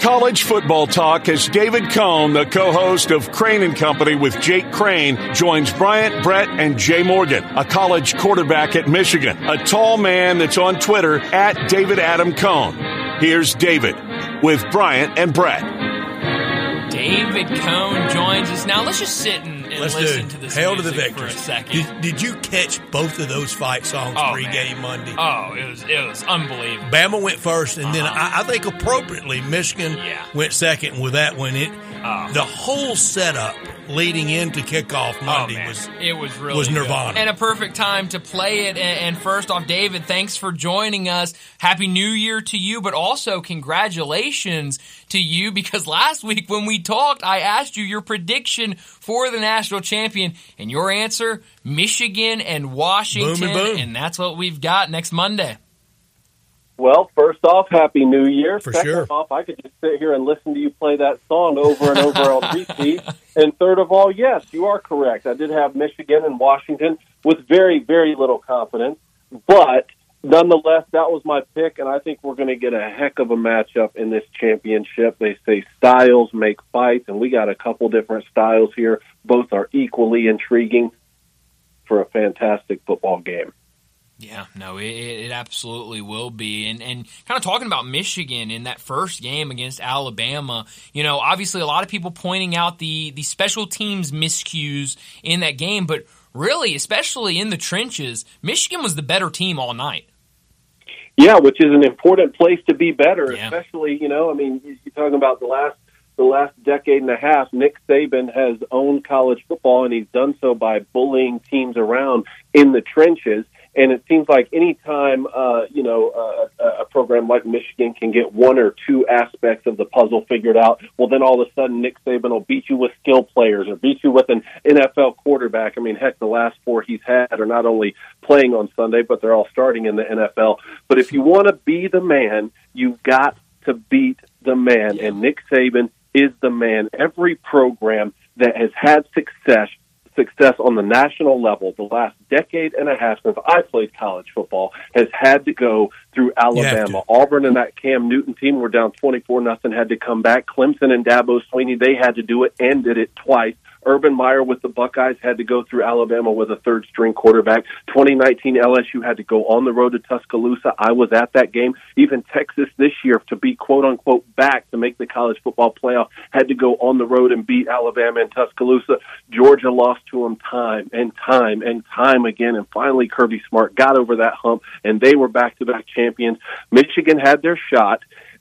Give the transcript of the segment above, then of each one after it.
College football talk as David Cone, the co-host of Crain and Company with Jake Crain, joins Bryant, Brett, and Jay Morgan, a college quarterback at Michigan, a tall man that's on Twitter at David Adam Cone. Here's David with Bryant and Brett. David Cone joins us now. Let's just sit and, and Let's listen do to it. this Hail to the music for a victors. second. Did, did you catch both of those fight songs Oh, pregame man. Monday? Oh, it was it was unbelievable. Bama went first, and then Uh-huh. I, I think appropriately Michigan Yeah. went second. With that one, it Oh. the whole setup leading into kickoff oh, Monday oh, was it was really was good. Nirvana. and a perfect time to play it. And, and first off, David, thanks for joining us. Happy New Year to you, but also congratulations to you because last week when we talked, I asked you your prediction for the national champion, and your answer: Michigan and Washington, Boom and boom. and that's what we've got next Monday. Well, first off, Happy New Year. For Second sure. off, I could just sit here and listen to you play that song over and over on repeat. And third of all, yes, you are correct. I did have Michigan and Washington with very, very little confidence. But nonetheless, that was my pick, and I think we're going to get a heck of a matchup in this championship. They say styles make fights, and we got a couple different styles here. Both are equally intriguing for a fantastic football game. Yeah, no, it, it absolutely will be. And and kind of talking about Michigan in that first game against Alabama, you know, obviously a lot of people pointing out the the special teams miscues in that game, but really, especially in the trenches, Michigan was the better team all night. Yeah, which is an important place to be better, Yeah. especially you know. I mean, you- you're talking about the last the last decade and a half. Nick Saban has owned college football, and he's done so by bullying teams around in the trenches. And it seems like anytime uh, you know a, a program like Michigan can get one or two aspects of the puzzle figured out, well, then all of a sudden Nick Saban will beat you with skill players or beat you with an NFL quarterback. I mean, heck, the last four he's had are not only playing on Sunday, but they're all starting in the NFL. But if you want to be the man, you've got to beat the man, and Nick Saban is the man. Every program that has had success success on the national level the last decade and a half since I played college football has had to go through Alabama. Auburn and that Cam Newton team were down 24 nothing had to come back. Clemson and Dabo Swinney, they had to do it and did it twice. Urban Meyer with the Buckeyes had to go through Alabama with a third string quarterback. 2019 LSU had to go on the road to Tuscaloosa. I was at that game. Even Texas this year to be quote unquote back to make the college football playoff had to go on the road and beat Alabama and Tuscaloosa. Georgia lost to them time and time and time again. And finally Kirby Smart got over that hump and they were back to back champions. Michigan had their shot.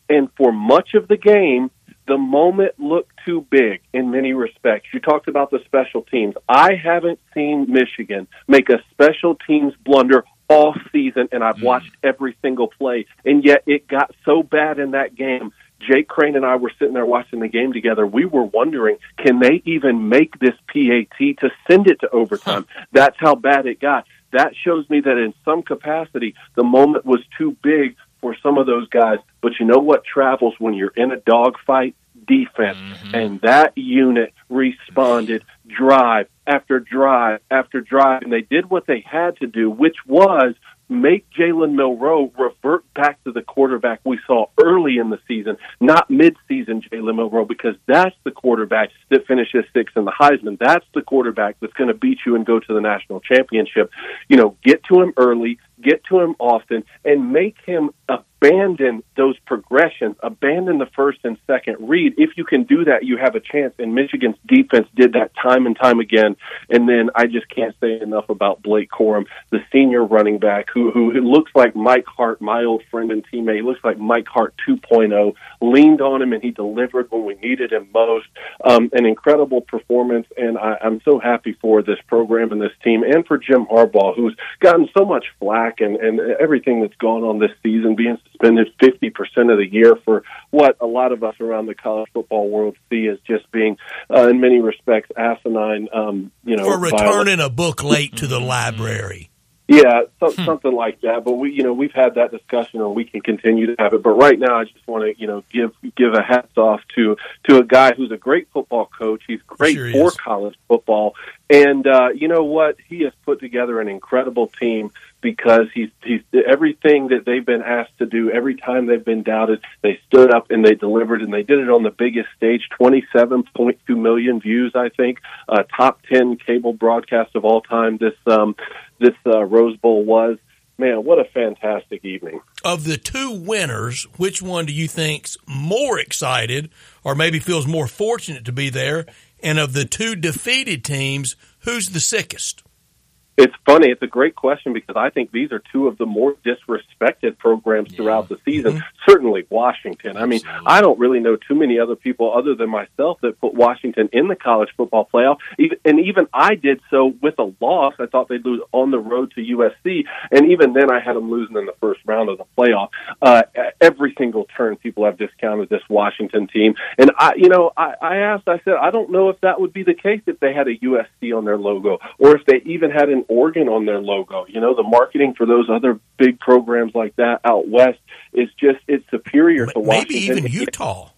And for much of the game, the moment looked too big in many respects. You talked about the special teams. I haven't seen Michigan make a special teams blunder all season, and I've hmm. watched every single play. And yet it got so bad in that game. Jake Crain and I were sitting there watching the game together. We were wondering, can they even make this PAT to send it to overtime? That's how bad it got. That shows me that in some capacity, the moment was too big for some of those guys. But you know what travels when you're in a dogfight? Defense. Mm-hmm. And that unit responded drive after drive after drive. And they did what they had to do, which was make Jalen Milroe revert back to the quarterback we saw early in the season, not mid-season Jalen Milroe, because that's the quarterback that finishes sixth in the Heisman. That's the quarterback that's going to beat you and go to the national championship. You know, get to him early, get to him often, and make him abandon those progressions, abandon the first and second read. If you can do that, you have a chance. And Michigan's defense did that time and time again. And then I just can't say enough about Blake Corum, the senior running back who, who looks like Mike Hart, my old friend and teammate. He looks like Mike Hart 2.0, leaned on him and he delivered when we needed him most. Um, an incredible performance. And I, I'm so happy for this program and this team and for Jim Harbaugh, who's gotten so much flack and, and everything that's gone on this season, being suspended 50% of the year for what a lot of us around the college football world see as just being, uh, in many respects, asinine, um, you know, for violent. returning a book late to the library. Yeah, so, something like that. But we, you know, we've had that discussion, and we can continue to have it. But right now, I just want to, you know, give give a hats off to to a guy who's a great football coach. He's great Sure for is. college football, And uh, you know what? He has put together an incredible team because he's he's everything that they've been asked to do. Every time they've been doubted, they stood up and they delivered, and they did it on the biggest stage. Twenty-seven point two million views, I think, uh, top ten cable broadcast of all time. This um, this uh, Rose Bowl was. Man, what a fantastic evening! Of the two winners, which one do you think's more excited, or maybe feels more fortunate to be there? And of the two defeated teams, who's the sickest? It's funny. It's a great question because I think these are two of the more disrespected programs Yeah. throughout the season. Mhm. Certainly Washington. I mean, I don't really know too many other people other than myself that put Washington in the college football playoff. And even I did so with a loss. I thought they'd lose on the road to USC. And even then I had them losing in the first round of the playoff. Uh, every single turn people have discounted this Washington team. And I, you know, I, I asked, I said, I don't know if that would be the case if they had a USC on their logo or if they even had an Oregon on their logo. You know, the marketing for those other big programs like that out west is just it's superior to Maybe Washington. Maybe even Utah.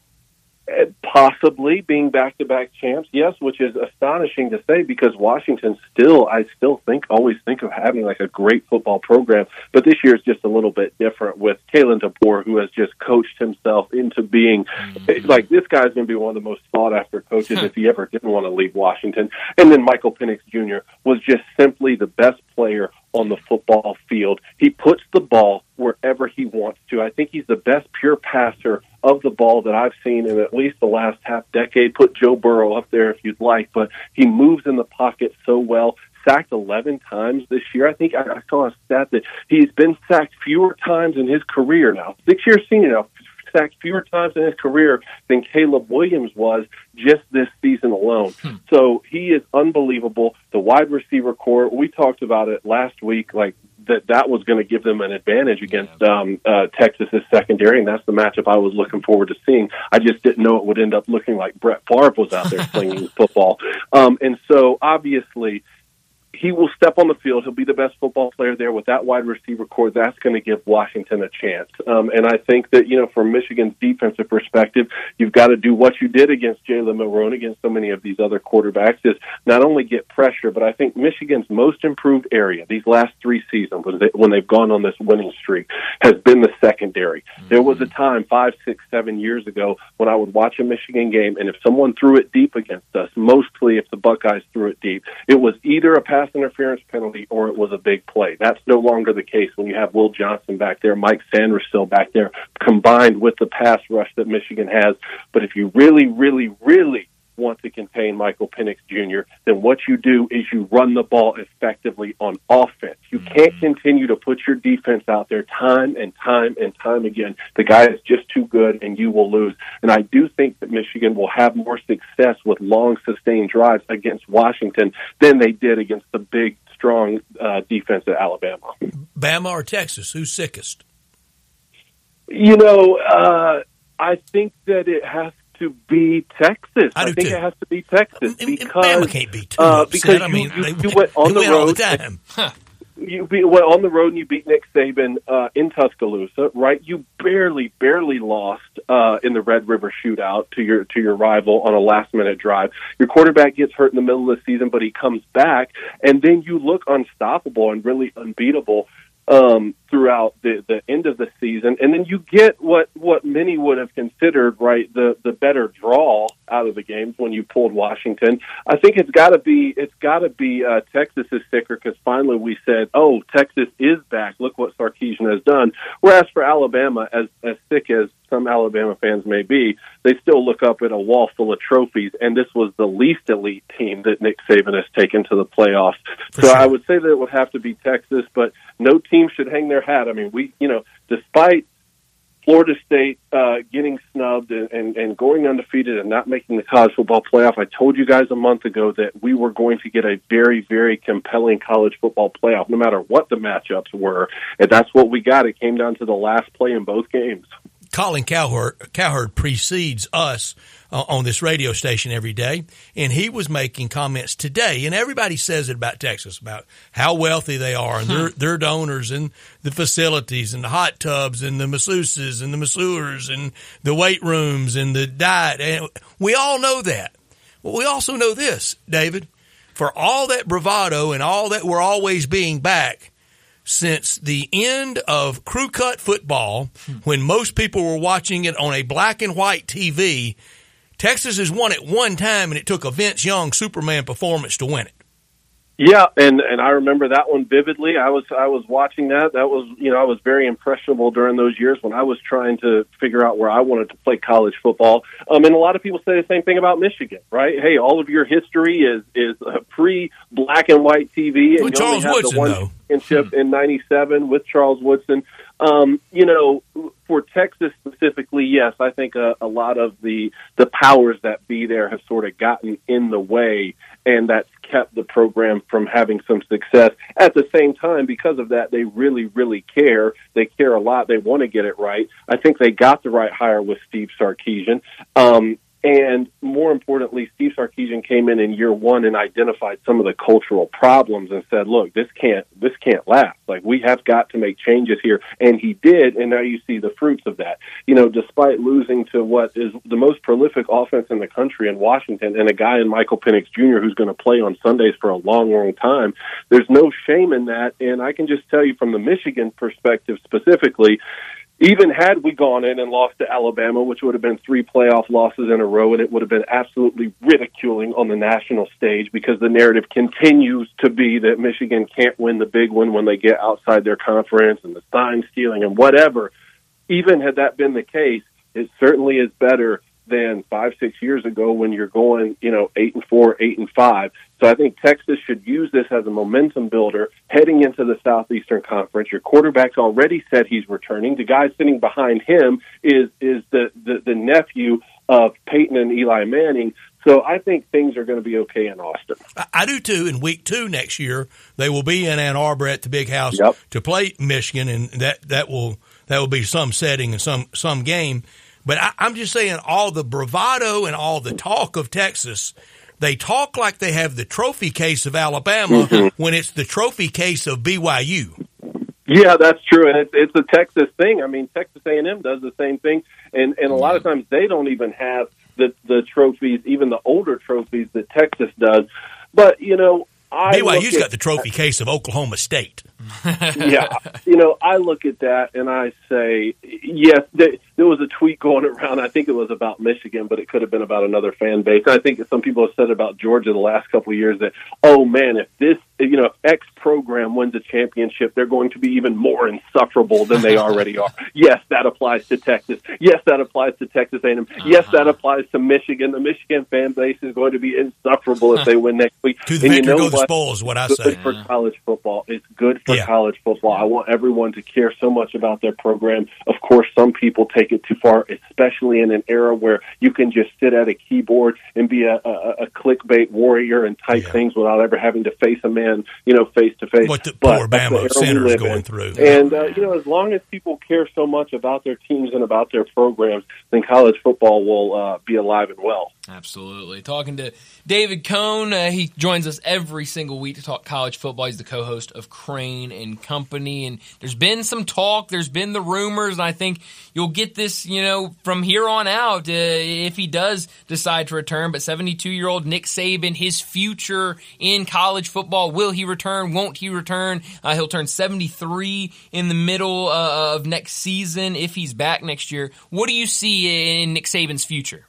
Uh, Possibly being back-to-back champs, yes, which is astonishing to say because Washington still, I still think, always think of having like a great football program, but this year is just a little bit different with Kalen DeBoer, who has just coached himself into being like this guy's going to be one of the most sought-after coaches if he ever didn't want to leave Washington. And then Michael Penix Jr. was just simply the best player on the football field. He puts the ball wherever he wants to. I think he's the best pure passer of the ball that I've seen in at least the last half decade. Put Joe Burrow up there if you'd like, but he moves in the pocket so well. Sacked 11 times this year. I think I, saw a stat that he's been sacked fewer times in his career now. Six years senior now, sacked fewer times in his career than Caleb Williams was just this season alone. So he is unbelievable. The wide receiver corps, we talked about it last week, like that that was going to give them an advantage against um, uh, Texas's secondary, and that's the matchup I was looking forward to seeing. I just didn't know it would end up looking like Brett Favre was out there slinging football. Um, and so obviously he will step on the field. He'll be the best football player there with that wide receiver corps. That's going to give Washington a chance. Um, and I think that, you know, from Michigan's defensive perspective, you've got to do what you did against Jalen Milroe, against so many of these other quarterbacks, is not only get pressure, but I think Michigan's most improved area these last three seasons when, they, when they've gone on this winning streak has been the secondary. There was a time five, six, seven years ago when I would watch a Michigan game, and if someone threw it deep against us, mostly if the Buckeyes threw it deep, it was either a pass interference penalty or it was a big play. That's no longer the case when you have Will Johnson back there, Mike Sainristil back there, combined with the pass rush that Michigan has. But if you really, really, really want to contain Michael Penix Jr., then what you do is you run the ball effectively on offense. You can't continue to put your defense out there time and time and time again. The guy is just too good and you will lose. And I do think that Michigan will have more success with long sustained drives against Washington than they did against the big, strong uh, defense at Alabama. Bama or Texas? Who's sickest? You know, uh, I think that it has to be Texas. I do think too. it has to be Texas And- and because Bama can't be too uh, upset. because I you- mean, you- they, you went on they the win all road. the time. you be, went on the road and you beat Nick Saban uh, in Tuscaloosa, right? You barely, barely lost uh, in the Red River Shootout to your to your rival on a last minute drive. Your quarterback gets hurt in the middle of the season, but he comes back, and then you look unstoppable and really unbeatable um, throughout the, the end of the season, and then you get what what many would have considered right the the better draw out of the games when you pulled Washington. I think it's got to be it's got to be uh, Texas is sicker because finally we said, oh, Texas is back. Look what Sarkisian has done. Whereas for Alabama, as as sick as some Alabama fans may be, they still look up at a wall full of trophies, and this was the least elite team that Nick Saban has taken to the playoffs. For so sure. I would say that it would have to be Texas, but no team should hang their hat. I mean, we, you know, despite Florida State uh, getting snubbed and, and, and going undefeated and not making the college football playoff, I told you guys a month ago that we were going to get a very, very compelling college football playoff, no matter what the matchups were. And that's what we got. It came down to the last play in both games. Colin Cowherd, Cowherd precedes us uh, on this radio station every day, and he was making comments today, and everybody says it about Texas, about how wealthy they are, and their their donors, and the facilities, and the hot tubs, and the masseuses, and the masseurs, and the weight rooms, and the diet, and we all know that. But we also know this, David. for all that bravado and all that we're always being back since the end of crew cut football, when most people were watching it on a black and white TV, Texas has won it one time, and it took a Vince Young Superman performance to win it. Yeah, and and I remember that one vividly. I was I was watching that. That was you know I was very impressionable during those years when I was trying to figure out where I wanted to play college football. Um, and a lot of people say the same thing about Michigan, right? Hey, all of your history is is pre black and white TV, and With you Charles only have Woodson, the one though. championship in '97 with Charles Woodson. Um, you know, for Texas specifically, yes, I think a, a lot of the the powers that be there have sort of gotten in the way, and that's kept the program from having some success. At the same time, because of that, they really, really care. They care a lot. They want to get it right. I think they got the right hire with Steve Sarkisian. Um, and more importantly, Steve Sarkisian came in in year one and identified some of the cultural problems and said, "Look, this can't this can't last. Like we have got to make changes here." And he did, and now you see the fruits of that. You know, despite losing to what is the most prolific offense in the country in Washington, and a guy in Michael Penix Jr. who's going to play on Sundays for a long, long time, there's no shame in that. And I can just tell you from the Michigan perspective specifically even had we gone in and lost to Alabama, which would have been three playoff losses in a row, and it would have been absolutely ridiculing on the national stage because the narrative continues to be that Michigan can't win the big one when they get outside their conference and the sign stealing and whatever. Even had that been the case, it certainly is better than five, six years ago when you're going, you know, eight and four, eight and five. So I think Texas should use this as a momentum builder heading into the Southeastern Conference. Your quarterback's already said he's returning. The guy sitting behind him is is the the, the nephew of Peyton and Eli Manning. So I think things are going to be okay in Austin. I, do too. In week two next year, they will be in Ann Arbor at the Big House Yep. to play Michigan, and that that will that will be some setting and some some game. But I, I'm just saying, all the bravado and all the talk of Texas, they talk like they have the trophy case of Alabama mm-hmm. when it's the trophy case of BYU. Yeah, that's true, and it's it's a Texas thing. I mean, Texas A and M does the same thing, and and a lot of mm-hmm. times they don't even have the the trophies, even the older trophies that Texas does. But you know, I BYU's at- got the trophy case of Oklahoma State. yeah, you know, I look at that and I say, yes, there, there was a tweet going around. I think it was about Michigan, but it could have been about another fan base. I think some people have said about Georgia the last couple of years that, oh man, if this, you know, if X program wins a championship, they're going to be even more insufferable than they already are. yes, that applies to Texas. Yes, that applies to Texas A&M. Yes, that uh-huh. applies to Michigan. The Michigan fan base is going to be insufferable if they win next week. To the And you know what? spoil is what I good say. for college football. It's good for Yeah. college football. I want everyone to care so much about their program. Of course, some people take it too far, especially in an era where you can just sit at a keyboard and be a, a, a clickbait warrior and type Yeah. things without ever having to face a man, you know, face to face. What the But poor Bama the era we live going in. through. And uh, you know, as long as people care so much about their teams and about their programs, then college football will uh, be alive and well. Absolutely. Talking to David Cone. Uh, he joins us every single week to talk college football. He's the co host of Crain and Company. And there's been some talk, there's been the rumors, and I think you'll get this, you know, from here on out uh, if he does decide to return. But 72 year old Nick Saban, his future in college football, will he return? Won't he return? Uh, he'll turn 73 in the middle uh, of next season if he's back next year. What do you see in Nick Saban's future?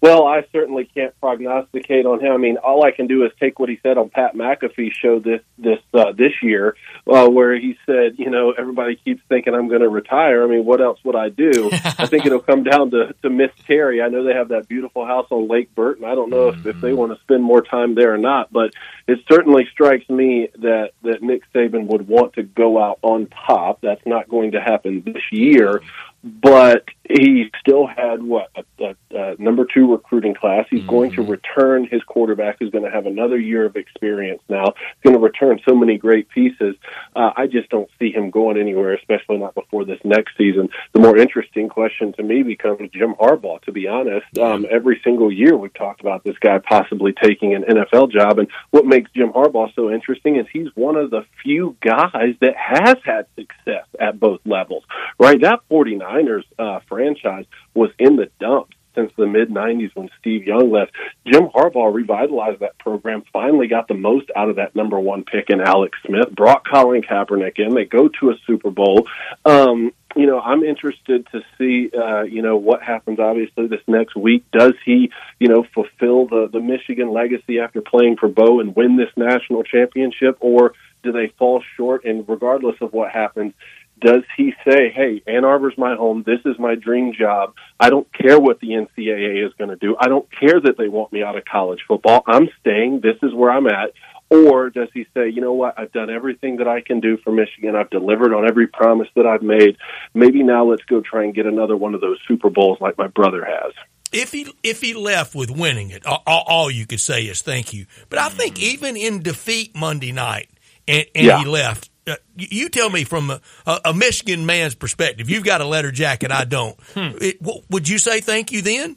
Well, I certainly can't prognosticate on him. I mean, all I can do is take what he said on Pat McAfee's show this this uh, this year, uh, where he said, you know, everybody keeps thinking I'm going to retire. I mean, what else would I do? I think it'll come down to to Miss Terry. I know they have that beautiful house on Lake Burton. I don't know if, if they want to spend more time there or not, but it certainly strikes me that that Nick Saban would want to go out on top. That's not going to happen this year but he still had what a, a, a number two recruiting class. He's going to return his quarterback, who's going to have another year of experience now. He's going to return so many great pieces. Uh, I just don't see him going anywhere, especially not before this next season. The more interesting question to me becomes Jim Harbaugh. To be honest, um, every single year we've talked about this guy possibly taking an NFL job, and what makes Jim Harbaugh so interesting is he's one of the few guys that has had success at both levels. Right, that 49ers uh, franchise was in the dumps since the mid 90s when Steve Young left. Jim Harbaugh revitalized that program, finally got the most out of that number one pick in Alex Smith, brought Colin Kaepernick in. They go to a Super Bowl. Um, you know, I'm interested to see, uh, you know, what happens. Obviously, this next week, does he, you know, fulfill the the Michigan legacy after playing for Bo and win this national championship, or do they fall short? And regardless of what happens, does he say, "Hey, Ann Arbor's my home. This is my dream job. I don't care what the NCAA is going to do. I don't care that they want me out of college football. I'm staying. This is where I'm at." Or does he say, you know what, I've done everything that I can do for Michigan. I've delivered on every promise that I've made. Maybe now let's go try and get another one of those Super Bowls like my brother has. If he if he left with winning it, all, all you could say is thank you. But I think mm-hmm. even in defeat Monday night, and, and yeah. he left, uh, you tell me from a, a, Michigan man's perspective. You've got a letter jacket, I don't. Hmm. It, would you say thank you then?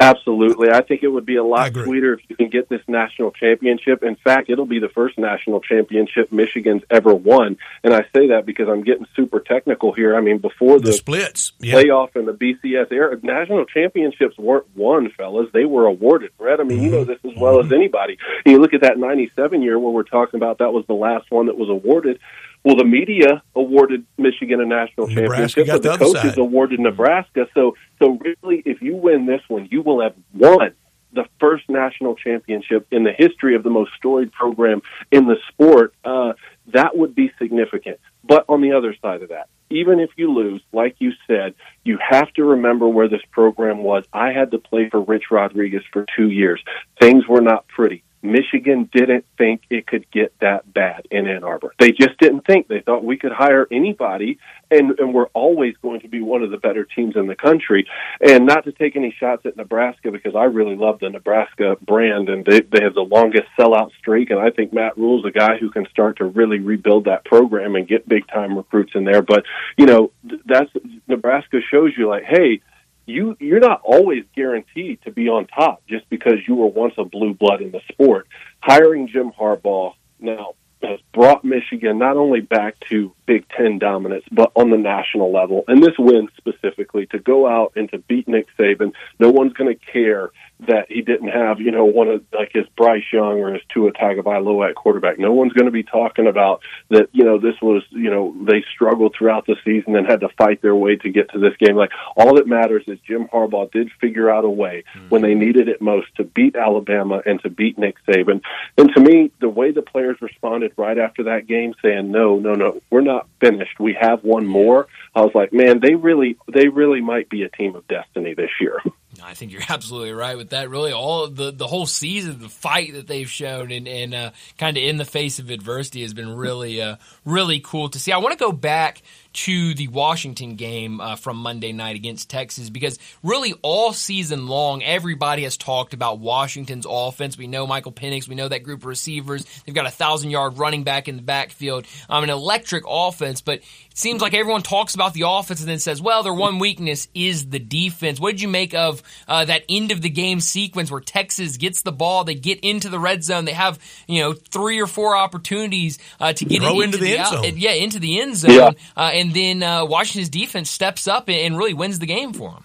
Absolutely. I think it would be a lot sweeter if you can get this national championship. In fact, it'll be the first national championship Michigan's ever won. And I say that because I'm getting super technical here. I mean, before the, the splits, playoff and the BCS era, national championships weren't won, fellas. They were awarded, Brett. I mean, mm-hmm. you know this as well mm-hmm. as anybody. And you look at that 97 year where we're talking about that was the last one that was awarded. Well, the media awarded Michigan a national Nebraska championship, but the, the coaches side. awarded Nebraska. So, so really, if you win this one, you will have won the first national championship in the history of the most storied program in the sport. Uh, that would be significant. But on the other side of that, even if you lose, like you said, you have to remember where this program was. I had to play for Rich Rodriguez for two years. Things were not pretty. Michigan didn't think it could get that bad in Ann Arbor. They just didn't think. They thought we could hire anybody and, and we're always going to be one of the better teams in the country. And not to take any shots at Nebraska because I really love the Nebraska brand and they, they have the longest sellout streak. And I think Matt Rhule's a guy who can start to really rebuild that program and get big time recruits in there. But, you know, that's Nebraska shows you like, hey, you you're not always guaranteed to be on top just because you were once a blue blood in the sport. Hiring Jim Harbaugh now has brought Michigan not only back to Big Ten dominance, but on the national level. And this win specifically to go out and to beat Nick Saban, no one's going to care that he didn't have, you know, one of like his Bryce Young or his Tua Tagovailoa at quarterback. No one's going to be talking about that. You know, this was, you know, they struggled throughout the season and had to fight their way to get to this game. Like all that matters is Jim Harbaugh did figure out a way mm-hmm. when they needed it most to beat Alabama and to beat Nick Saban. And to me, the way the players responded right after that game, saying, "No, no, no, we're not finished. We have one more." I was like, man, they really, they really might be a team of destiny this year. I think you're absolutely right with that. Really, all the the whole season, the fight that they've shown, and, and uh, kind of in the face of adversity, has been really, uh, really cool to see. I want to go back to the Washington game uh, from Monday night against Texas because really all season long, everybody has talked about Washington's offense. We know Michael Penix, we know that group of receivers. They've got a thousand yard running back in the backfield, um, an electric offense, but seems like everyone talks about the offense and then says, well, their one weakness is the defense. What did you make of uh, that end of the game sequence where Texas gets the ball, they get into the red zone, they have, you know, three or four opportunities uh, to get into, into, the, the end zone. yeah, into the end zone. Yeah. Uh, and then uh, Washington's defense steps up and really wins the game for them.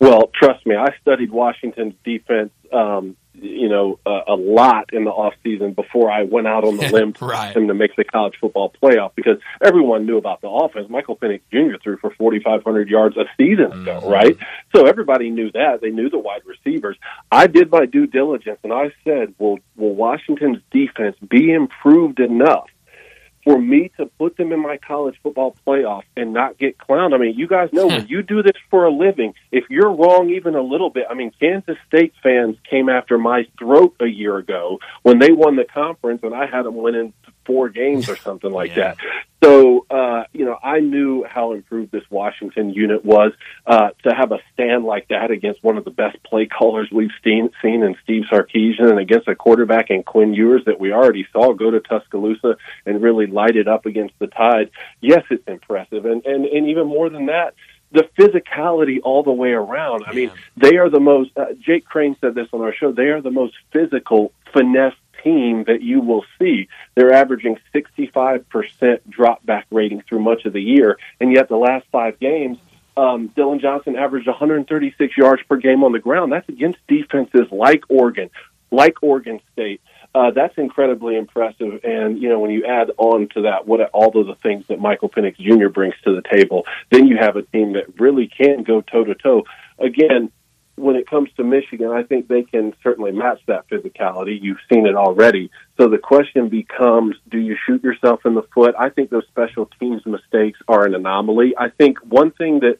Well, trust me, I studied Washington's defense, um, you know, uh, a lot in the off season before I went out on the limb to right. him to make the college football playoff because everyone knew about the offense. Michael Penix Jr. threw for 4,500 yards a season ago, mm-hmm. right? So everybody knew that. They knew the wide receivers. I did my due diligence and I said, will, will Washington's defense be improved enough for me to put them in my college football playoff and not get clowned. I mean, you guys know hmm. when you do this for a living, if you're wrong even a little bit, I mean, Kansas State fans came after my throat a year ago when they won the conference and I had them winning four games or something like yeah. that. So, uh, you know, I knew how improved this Washington unit was. Uh, to have a stand like that against one of the best play callers we've seen, seen in Steve Sarkisian and against a quarterback in Quinn Ewers that we already saw go to Tuscaloosa and really light it up against the Tide. Yes, it's impressive. And, and, and even more than that, the physicality all the way around. I mean, they are the most, uh, Jake Crain said this on our show, they are the most physical, finesse team that you will see. They're averaging 65% drop back rating through much of the year, and yet the last five games, Um, Dillon Johnson averaged 136 yards per game on the ground. That's against defenses like Oregon, like Oregon State. Uh, that's incredibly impressive. And, you know, when you add on to that what all of the things that Michael Penix Jr. brings to the table, then you have a team that really can go toe to toe. Again, when it comes to Michigan, I think they can certainly match that physicality. You've seen it already. So the question becomes, do you shoot yourself in the foot? I think those special teams mistakes are an anomaly. I think one thing that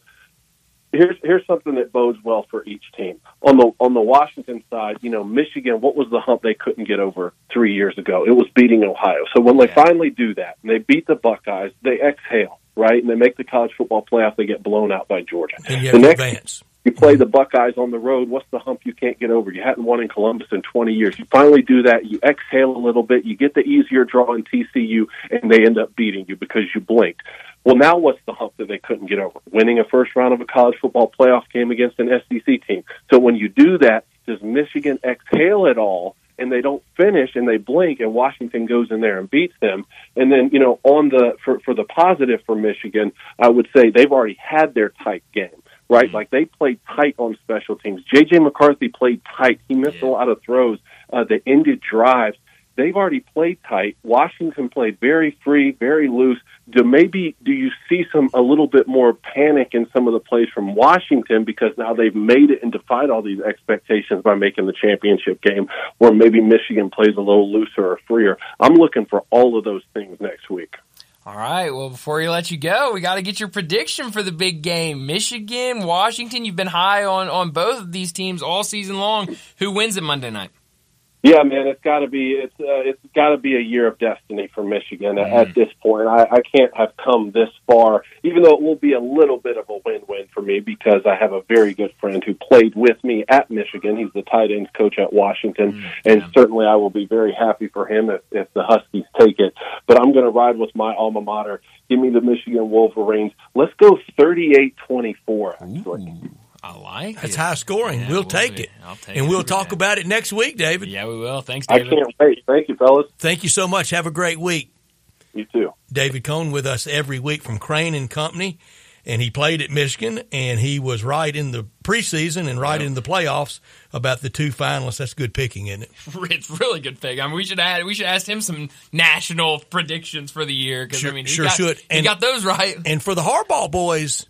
here's here's something that bodes well for each team. On the on the Washington side, you know, Michigan, what was the hump they couldn't get over three years ago? It was beating Ohio. So when they yeah. finally do that and they beat the Buckeyes, they exhale, right? And they make the college football playoff, they get blown out by Georgia. And the next advance. You play the Buckeyes on the road. What's the hump you can't get over? You hadn't won in Columbus in 20 years. You finally do that. You exhale a little bit. You get the easier draw in TCU, and they end up beating you because you blinked. Well, now what's the hump that they couldn't get over? Winning a first round of a college football playoff game against an SEC team. So when you do that, does Michigan exhale at all? and they don't finish and they blink and Washington goes in there and beats them. And then, you know, on the for for the positive for Michigan, I would say they've already had their tight game right? Like they played tight on special teams. JJ McCarthy played tight. He missed yeah. a lot of throws uh, that ended drives. They've already played tight. Washington played very free, very loose. Do maybe do you see some a little bit more panic in some of the plays from Washington because now they've made it and defied all these expectations by making the championship game, or maybe Michigan plays a little looser or freer. I'm looking for all of those things next week. All right. Well, before we let you go, we got to get your prediction for the big game. Michigan, Washington. You've been high on on both of these teams all season long. Who wins it Monday night? Yeah, man, it's got to be it's uh, it's got to be a year of destiny for Michigan mm. at this point. I, I can't have come this far, even though it will be a little bit of a win-win for me because I have a very good friend who played with me at Michigan. He's the tight ends coach at Washington, mm, and yeah. certainly I will be very happy for him if, if the Huskies take it. But I'm going to ride with my alma mater. Give me the Michigan Wolverines. Let's go 38-24. Actually. I like That's it. high scoring. Yeah, we'll, take it. I'll take and it we'll talk about it next week, David. Yeah, we will. Thanks, David. I can't wait. Thank you, fellas. Thank you so much. Have a great week. You too. David Cone with us every week from Crain and Company. And he played at Michigan, and he was right in the preseason and right yep. in the playoffs about the two finalists. That's good picking, isn't it? It's really good pick. I mean, we should add, we should ask him some national predictions for the year because sure, I mean, he sure got, should. And, he got those right. And for the Harbaugh boys,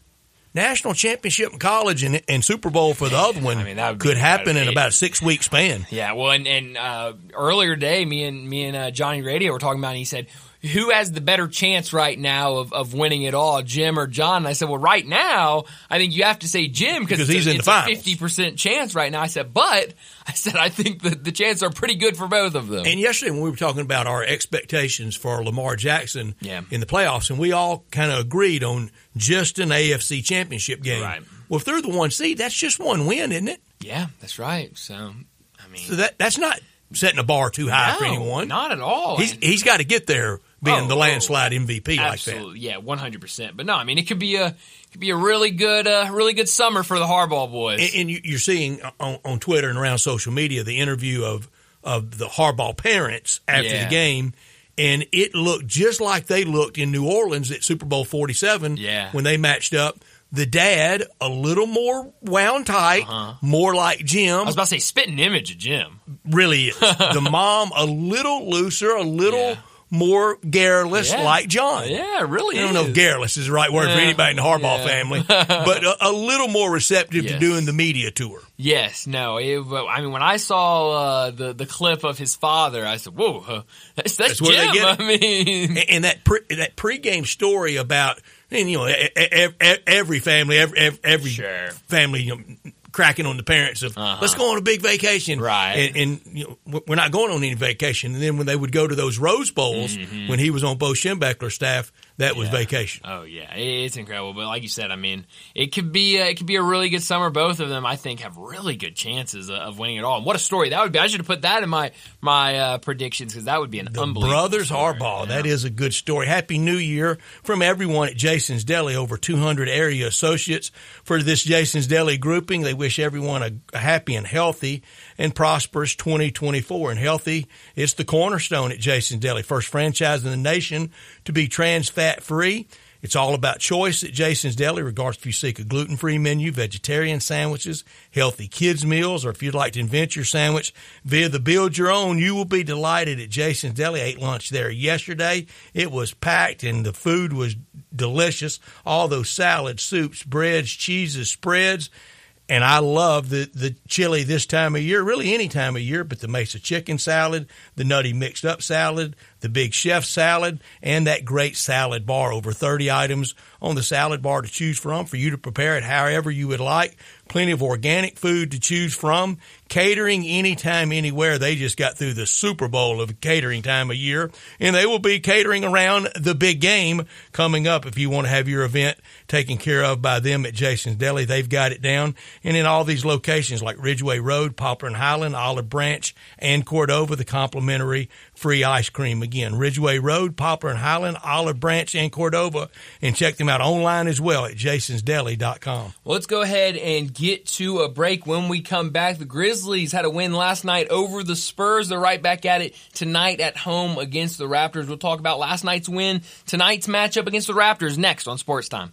national championship in college and, and Super Bowl for the other one I mean, could happen in about a six week span. Yeah, well, and, and uh, earlier today, me and me and uh, Johnny Radio were talking about, it, and he said who has the better chance right now of, of winning it all, Jim or John? And I said, well, right now, I think you have to say Jim because he's a, in it's the a fifty percent chance right now. I said, but I said I think that the chances are pretty good for both of them. And yesterday when we were talking about our expectations for Lamar Jackson yeah. in the playoffs, and we all kind of agreed on just an AFC Championship game. Right. Well, if they're the one seed, that's just one win, isn't it? Yeah, that's right. So I mean, so that that's not setting a bar too high no, for anyone. Not at all. He's he's got to get there being oh, the landslide MVP absolutely, like that. Yeah, one hundred percent. But no, I mean it could be a could be a really good uh, really good summer for the Harbaugh boys. And, and you're seeing on, on, Twitter and around social media the interview of of the Harbaugh parents after yeah. the game. And it looked just like they looked in New Orleans at Super Bowl 47 yeah. when they matched up the dad a little more wound tight, uh-huh. more like Jim. I was about to say spitting image of Jim. Really is. the mom a little looser, a little Yeah. More garrulous, Yeah. like John. Yeah, really I don't is. know if garrulous is the right word for anybody in the Harbaugh Yeah. family, but a, a little more receptive to doing the media tour. Yes, no. It, I mean, when I saw uh, the the clip of his father, I said, "Whoa, huh, that's that's, That's Jim." get I mean, And, and that pre, that pregame story about, and you know, every family, every every, every Sure. family, you know, cracking on the parents of Uh-huh. let's go on a big vacation, Right. And, and you know, we're not going on any vacation. And then when they would go to those Rose Bowls, when he was on Bo Schembechler's staff, that was. Yeah. vacation. Oh yeah, it's incredible. But like you said, I mean, it could be a, it could be a really good summer. Both of them, I think, have really good chances of- of winning it all. And what a story that would be! I should have put that in my my uh, predictions because that would be an The unbelievable. Brothers story. Harbaugh. Yeah. That is a good story. Happy New Year from everyone at Jason's Deli. Over 200 area associates for this Jason's Deli grouping. They wish everyone a, a happy and healthy and prosperous 2024. And healthy, it's the cornerstone at Jason's Deli. First franchise in the nation to be trans fat free. It's all about choice at Jason's Deli, regardless if you seek a gluten free menu, vegetarian sandwiches, healthy kids meals, or if you'd like to invent your sandwich via the build your own, you will be delighted at Jason's Deli. I ate lunch there yesterday. It was packed and the food was delicious. All those salads, soups, breads, cheeses, spreads. And I love the, the chili this time of year, really any time of year, but the Mesa chicken salad, the nutty mixed up salad, the big chef salad, and that great salad bar. Over 30 items on the salad bar to choose from for you to prepare it however you would like. Plenty of organic food to choose from. Catering anytime, anywhere. They just got through the Super Bowl of catering time of year, and they will be catering around the big game coming up. If you want to have your event taken care of by them at Jason's Deli, they've got it down. And in all these locations like Ridgeway Road, Poplar and Highland, Olive Branch, and Cordova, the complimentary free ice cream. Again, Ridgeway Road, Poplar and Highland, Olive Branch, and Cordova. And check them out online as well at jasonsdeli.com. Well, let's go ahead and get to a break. When we come back, the Grizzlies had a win last night over the Spurs. They're right back at it tonight at home against the Raptors. We'll talk about last night's win, tonight's matchup against the Raptors next on Sports Time.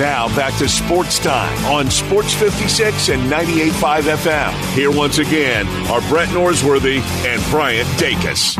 Now back to sports time on Sports 56 and 98.5 FM. Here once again are Brett Norsworthy and Bryant Dacus.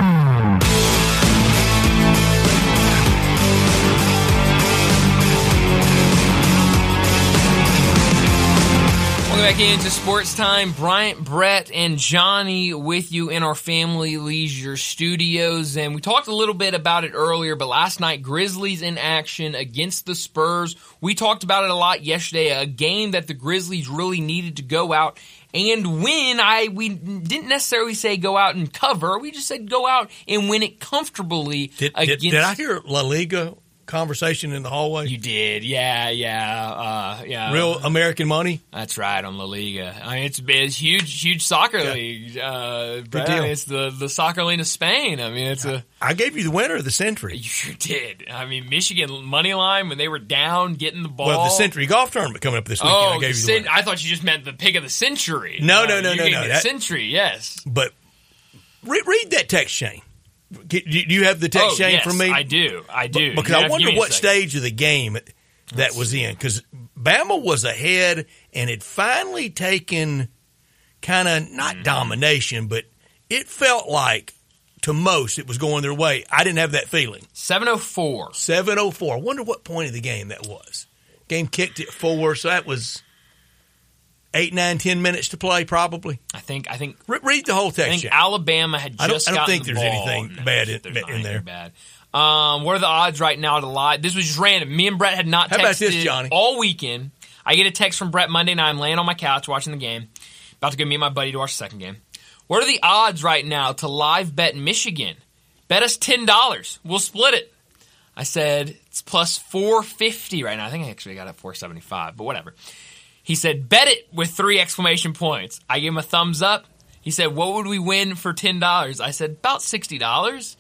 Welcome back into Sports Time. Bryant, Brett, and Johnny with you in our Family Leisure studios. And we talked a little bit about it earlier, but last night, Grizzlies in action against the Spurs. We talked about it a lot yesterday, a game that the Grizzlies really needed to go out and win. I we didn't necessarily say go out and cover. We just said go out and win it comfortably. Did, against, did, did I hear La Liga conversation in the hallway? You did, yeah, yeah, uh, yeah. Real American money. That's right on La Liga. I mean, it's it's huge, huge soccer Yeah. league. Uh, Brad, deal. It's the the soccer league of Spain. I mean, it's a I gave you the winner of the century. you sure did. I mean, Michigan money line when they were down, getting the ball. Well, the Sentry golf tournament coming up this weekend. Oh, I gave you the cen- I thought you just meant the pick of the century. No, no, no, no, gave no, me that- century. Yes. But re- read that text chain. Do you have the text oh, chain yes, from me? I do. I do. Because I wonder give me a what stage of the game that was in. Because Bama was ahead and had finally taken kind of not Mm-hmm. domination, but it felt like to most it was going their way. I didn't have that feeling. Seven oh four. 704. I wonder what point of the game that was. Game kicked at four, so that was eight, nine, ten minutes to play, probably. I think. I think. Re- read the whole text. I think. Alabama had I don't- just I don't think the there's ball. anything No, bad in- there's in there. Bad. Um, what are the odds right now to live? This was just random. Me and Brett had not How texted about this, Johnny? all weekend. I get a text from Brett Monday night. I'm laying on my couch watching the game. About to go meet my buddy to watch the second game. What are the odds right now to live bet Michigan? Bet us ten dollars. We'll split it. I said it's plus four fifty right now. I think I actually got it four seventy five, but whatever. He said, bet it with three exclamation points. I gave him a thumbs up. He said, what would we win for $10? I said, about $60.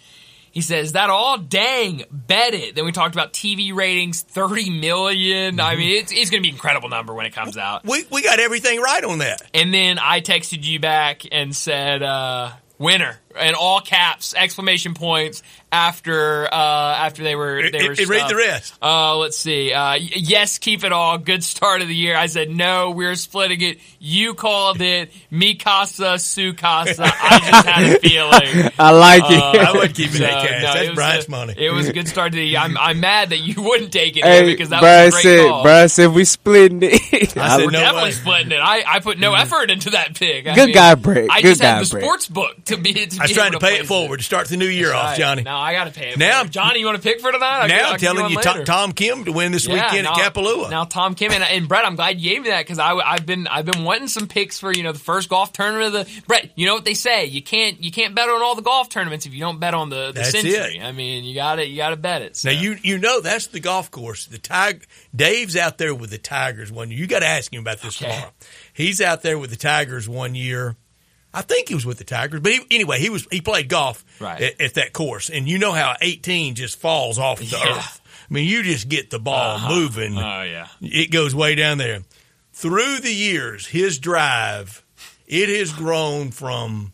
He says, "Is that all? Dang, bet it. Then we talked about TV ratings, 30 million. I mean, it's, it's going to be an incredible number when it comes out. We, we got everything right on that. And then I texted you back and said, uh, winner in all caps, exclamation points after, uh, after they were, they were It- it- read the stuffed. rest. Uh, let's see. Uh, yes, keep it all. Good start of the year. I said, no, we're splitting it. You called it. Mi casa, su casa. I just had a feeling. I like it. Uh, I would keep it that So, cash. no, That's was Bryant's a- money. It was a good start to the year. I'm, I'm mad that you wouldn't take it hey, because that Brad was a great said, call. Brad said we splitting it. I said We're no definitely way. splitting it. I, I put no effort into that pick. I Good mean, guy, Brick. I Good just guy, had the Brick. sports book to be to I was trying to pay it forward to start the new year off. Johnny. Now I got to pay it. Now- forward. Johnny, you want to pick for tonight? I now I'm telling you. Tom, Tom Kim to win this Yeah, weekend now, at Kapalua. Now Tom Kim and, and Brett, I'm glad you gave me that because I've been I've been wanting some picks for you know the first golf tournament of the Brett. You know what they say? You can't you can't bet on all the golf tournaments if you don't bet on the, the That's century. it. I mean, you got to you got to bet it. So. Now you you know that's the golf course. The Tiger Dave's out there with the Tigers one year. You got to ask him about this Okay. tomorrow. He's out there with the Tigers one year. I think he was with the Tigers, but he, anyway, he was he played golf Right. at, at that course, and you know how 18 just falls off the Yeah. earth. I mean, you just get the ball Uh-huh. moving. Oh yeah. It goes way down there. Through the years, his drive, it has grown from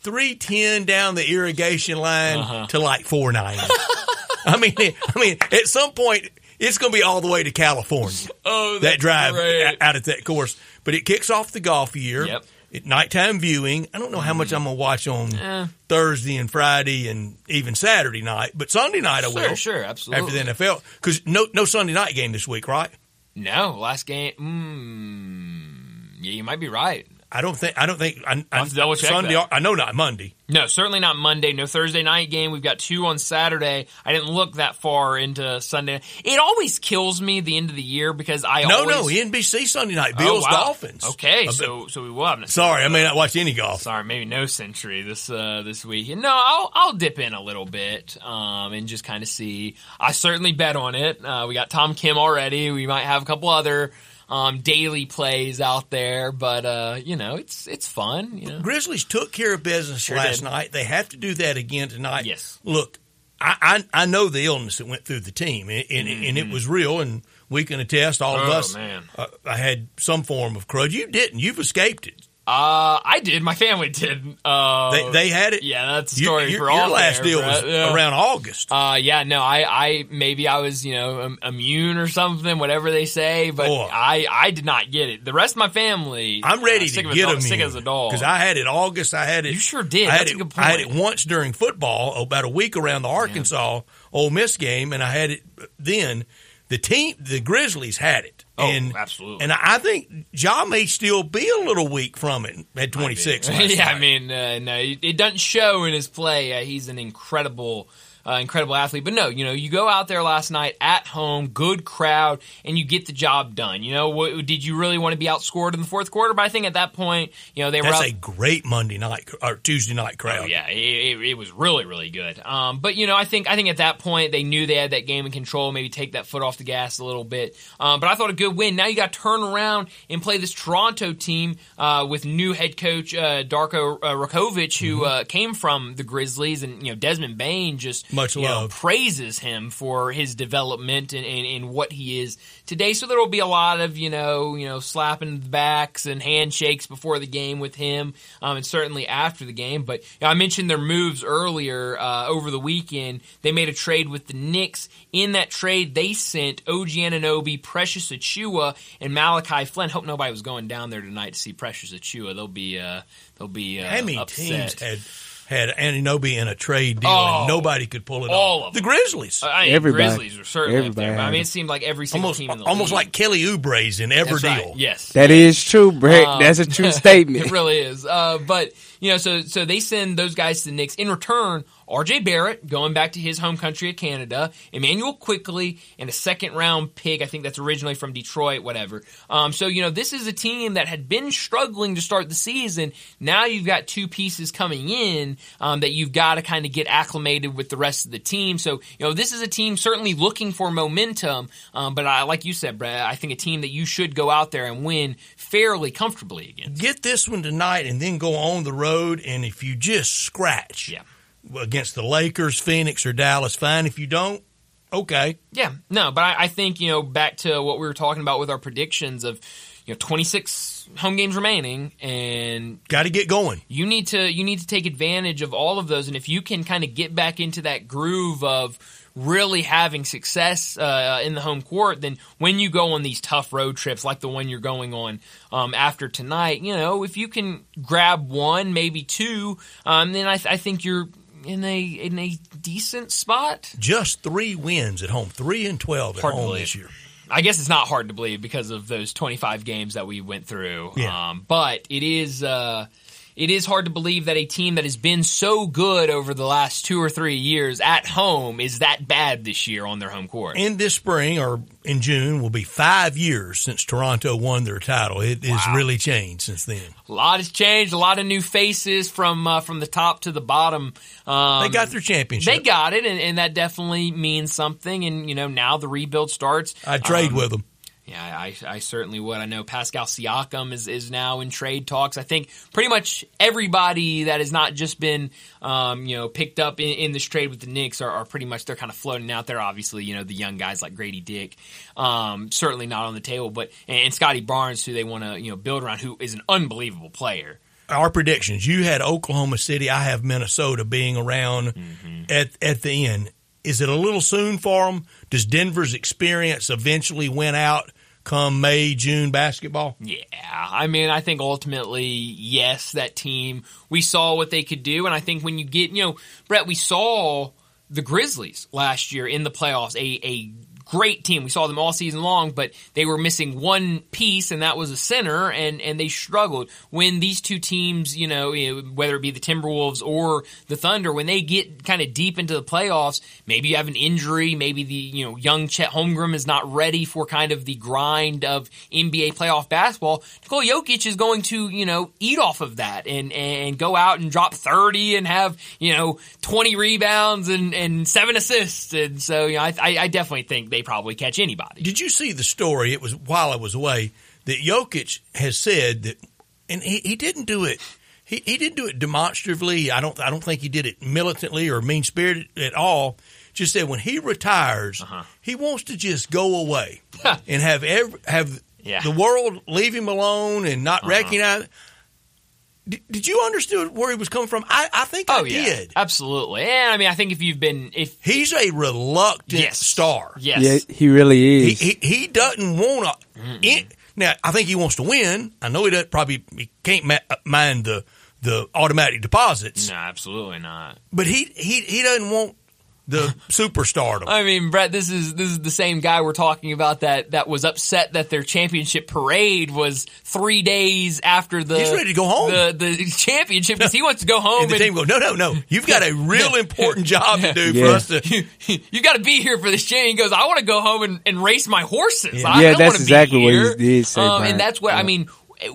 310 down the irrigation line Uh-huh. to like 490. I mean, I mean, at some point, it's going to be all the way to California. Oh, that drive great. out at that course. But it kicks off the golf year. Yep. At nighttime viewing. I don't know how much I'm going to watch on Eh. Thursday and Friday and even Saturday night, but Sunday night I Sure, will. sure, absolutely. After the NFL, because no no Sunday night game this week, right? No, last game. Mm, yeah, you might be right. I don't think. I don't think. I, I, I'll have to double check Sunday. that. I know not Monday. No, certainly not Monday. No Thursday night game. We've got two on Saturday. I didn't look that far into Sunday. It always kills me the end of the year because I No, always, no, NBC Sunday night. Oh, Bills wow. Dolphins. Okay, so so we will have. sorry, I may not watch any golf. Sorry, maybe no Sentry this uh, this week. No, I'll I'll dip in a little bit um, and just kind of see. I certainly bet on it. Uh, we got Tom Kim already. We might have a couple other um, daily plays out there, but uh, you know it's it's fun. You know, Grizzlies took care of business Sure last did. night. They have to do that again tonight. Yes. Look, I, I I know the illness that went through the team, and, and, and it was real, and we can attest. All of Mm-hmm. Oh, us. man. Uh, I had some form of crud. You didn't. You've escaped it. Uh, I did. My family did. Uh, They, they had it. yeah, that's a You- story your, for your last there, deal was Yeah. around August. Uh, yeah, no, I, I, maybe I was, you know, um, immune or something, whatever they say, but Boy. I, I did not get it. The rest of my family, I'm ready uh, to sick of get them sick as a dog. because I had it August. I had it. You sure did. I had That's it, a good I had it once during football, about a week around the Arkansas Ole Miss game, and I had it then. The team, the Grizzlies had it. Oh, and, absolutely. And I think Ja may still be a little weak from it at 26. last yeah, I mean, uh, no, it it doesn't show in his play. Uh, he's an incredible, uh, incredible athlete. But no, you know, you go out there last night at home, good crowd, and you get the job done. You know, what, did you really want to be outscored in the fourth quarter? But I think at that point, you know, they were That's a great Monday night or Tuesday night crowd. Oh yeah, it, it, it was really really good. Um, but you know, I think I think at that point they knew they had that game in control. Maybe take that foot off the gas a little bit. Um, but I thought a good win. Now you got to turn around and play this Toronto team uh, with new head coach uh, Darko uh, Rakovic, who uh, came from the Grizzlies, and you know Desmond Bane just Much you know, praises him for his development and, and, and what he is today. So there will be a lot of you know you know slapping backs and handshakes before the game with him, um, and certainly after the game. But you know, I mentioned their moves earlier uh, over the weekend. They made a trade with the Knicks. In that trade, they sent OG Anunoby, Precious Achiuwa, and Malachi Flynn. Hope nobody was going down there tonight to see Precious Achiuwa. They'll be uh, they'll be uh, How many upset. teams had had Anunoby in a trade deal Oh, and nobody could pull it all off? of The. Grizzlies. I mean, Everybody. Grizzlies are certainly up Everybody there. I mean, it. it seemed like every single almost team in the almost league. like Kelly Oubre's in every That's right. deal. Yes, That is true, Brett. Um, That's a true statement. It really is. Uh, but you know, so so they send those guys to the Knicks. In return, R.J. Barrett going back to his home country of Canada, Immanuel Quickley, and a second round pick. I think that's originally from Detroit, whatever. Um, so you know, this is a team that had been struggling to start the season. Now you've got two pieces coming in um, that you've got to kind of get acclimated with the rest of the team. So you know, this is a team certainly looking for momentum. Um, but I, like you said, Brett, I think a team that you should go out there and win fairly comfortably against. Get this one tonight and then go on the road. And if you just scratch Yeah. Against the Lakers, Phoenix, or Dallas, fine. If you don't, okay. Yeah, no, but I, I think you know back to what we were talking about with our predictions of you know 26 home games remaining, and Got to get going. you need to you need to take advantage of all of those, and if you can kind of get back into that groove of really having success uh, in the home court, then when you go on these tough road trips like the one you're going on um, after tonight, you know if you can grab one, maybe two, um, then I, th- I think you're in a in a decent spot. Just three wins at home, three and twelve at Hard home this year. I guess it's not hard to believe because of those 25 games that we went through. Yeah. Um, but it is, uh, it is hard to believe that a team that has been so good over the last two or three years at home is that bad this year on their home court. In this spring or in June will be five years since Toronto won their title. It has really changed since then. A lot has changed. A lot of new faces from uh, from the top to the bottom. Um, They got their championship. They got it, and, and that definitely means something. And you know, now the rebuild starts. I trade Um, with them. Yeah, I, I certainly would. I know Pascal Siakam is, is now in trade talks. I think pretty much everybody that has not just been, um, you know, picked up in, in this trade with the Knicks are, are pretty much they're kind of floating out there. Obviously, you know, the young guys like Gradey Dick, um, certainly not on the table, but and, and Scottie Barnes, who they want to you know build around, who is an unbelievable player. Our predictions. You had Oklahoma City. I have Minnesota being around Mm-hmm. at at the end. Is it a little soon for them? Does Denver's experience eventually win out come May June basketball? Yeah, I mean, I think ultimately, yes, that team. We saw what they could do, and I think when you get, you know, Brett, we saw the Grizzlies last year in the playoffs, a a great team. We saw them all season long, but they were missing one piece, and that was a center, and and they struggled. When these two teams, you know, whether it be the Timberwolves or the Thunder, when they get kind of deep into the playoffs, maybe you have an injury, maybe the you know young Chet Holmgren is not ready for kind of the grind of NBA playoff basketball. Nikola Jokic is going to you know eat off of that and and go out and drop thirty and have you know twenty rebounds and and seven assists, and so you know I I, I definitely think they probably catch anybody. Did you see the story? It was while I was away that Jokic has said that, and he, he didn't do it. He, he didn't do it demonstratively. I don't. I don't think he did it militantly or mean spirited at all. Just said when he retires, Uh-huh. he wants to just go away and have every, have Yeah. Uh-huh. the world leave him alone and not recognize. Did, did you understand where he was coming from? I, I think I Oh yeah, did. absolutely. And I mean, I think if you've been if He's a reluctant yes star. yes, Yeah, he really He, is. he, he doesn't want to. Now, I think he wants to win. I know he doesn't probably he can't ma- uh, mind the the automatic deposits, no, absolutely not. but he he he doesn't want the superstardom. I mean, Brett, this is this is the same guy we're talking about that that was upset that their championship parade was three days after the He's ready to go home. the the championship because he wants to go home and the team go, no, no, no. You've got a real important job to do for us to. you, you got to be here for this chain. He goes, I want to go home and, and race my horses. I, Yeah, I don't that's wanna exactly be what he here. did say, Um, and that's what I mean.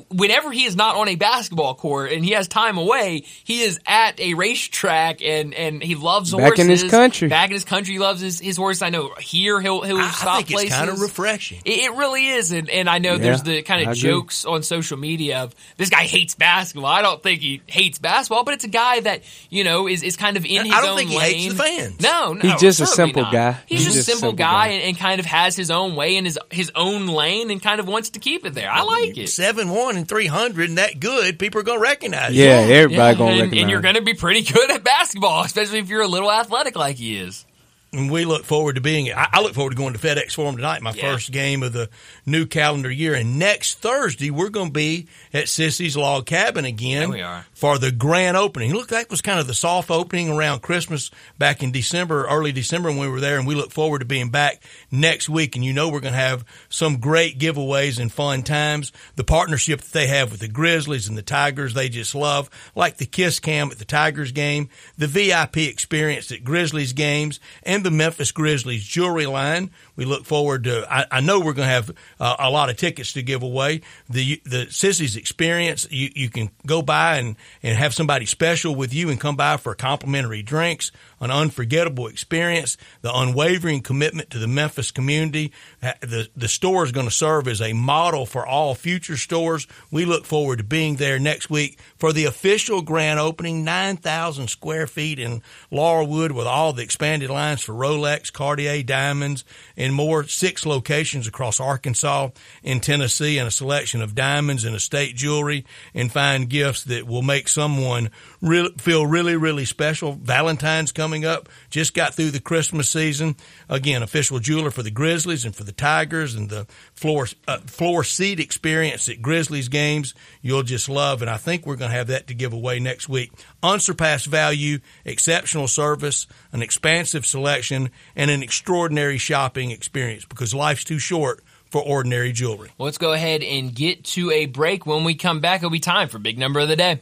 Whenever he is not on a basketball court and he has time away, he is at a racetrack and, and he loves horses. Back in his country. Back in his country, he loves his, his horse. I know here he'll he'll I, stop I think places. it's kind of refreshing. It, it really is, and, and I know Yeah, there's the kind I of agree. jokes on social media of this guy hates basketball. I don't think he hates basketball, but it's a guy that you know is, is kind of in his I don't own think he lane. hates the fans. No, no, He's just a simple not. guy. He's, He's just a simple, guy, And, and kind of has his own way in his his own lane, and kind of wants to keep it there. I like it. Seven one and three hundred and that good. People are going to recognize. Yeah, you. everybody Yeah, gonna and, recognize. and you're going to be pretty good at basketball, especially if you're a little athletic like he is. And we look forward to being. I, I look forward to going to FedEx Forum tonight, my Yeah. first game of the new calendar year. And next Thursday, we're going to be at Sissy's Log Cabin again. We are. for the grand opening. Look, that was kind of the soft opening around Christmas back in December, early December when we were there, and we look forward to being back next week. And you know, we're going to have some great giveaways and fun times. The partnership that they have with the Grizzlies and the Tigers, they just love, like the Kiss Cam at the Tigers game, the VIP experience at Grizzlies games, and the Memphis Grizzlies jewelry line. We look forward to. I, I know we're going to have uh, a lot of tickets to give away. The the Sissy's experience. You you can go by and and have somebody special with you and come by for complimentary drinks, an unforgettable experience, the unwavering commitment to the Memphis community. Uh, The the store is going to serve as a model for all future stores. We look forward to being there next week for the official grand opening, nine thousand square feet in Laurelwood with all the expanded lines for Rolex, Cartier, diamonds, and more. Six locations across Arkansas and Tennessee, and a selection of diamonds and estate jewelry and fine gifts that will make someone feel really, really special. Valentine's coming up. Just got through the Christmas season. Again, official jeweler for the Grizzlies and for the Tigers and the floor uh, floor seat experience at Grizzlies games. You'll just love, and I think we're going to have that to give away next week. Unsurpassed value, exceptional service, an expansive selection, and an extraordinary shopping experience because life's too short for ordinary jewelry. Let's go ahead and get to a break. When we come back, it'll be time for big number of the day.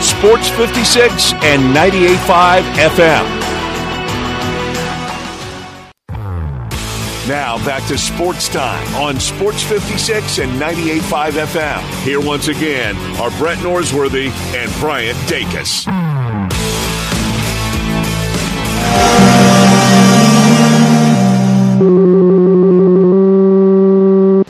Sports 56 and 98.5 FM. Now back to sports time on Sports 56 and 98.5 FM. Here once again are Brett Norsworthy and Bryant Dacus.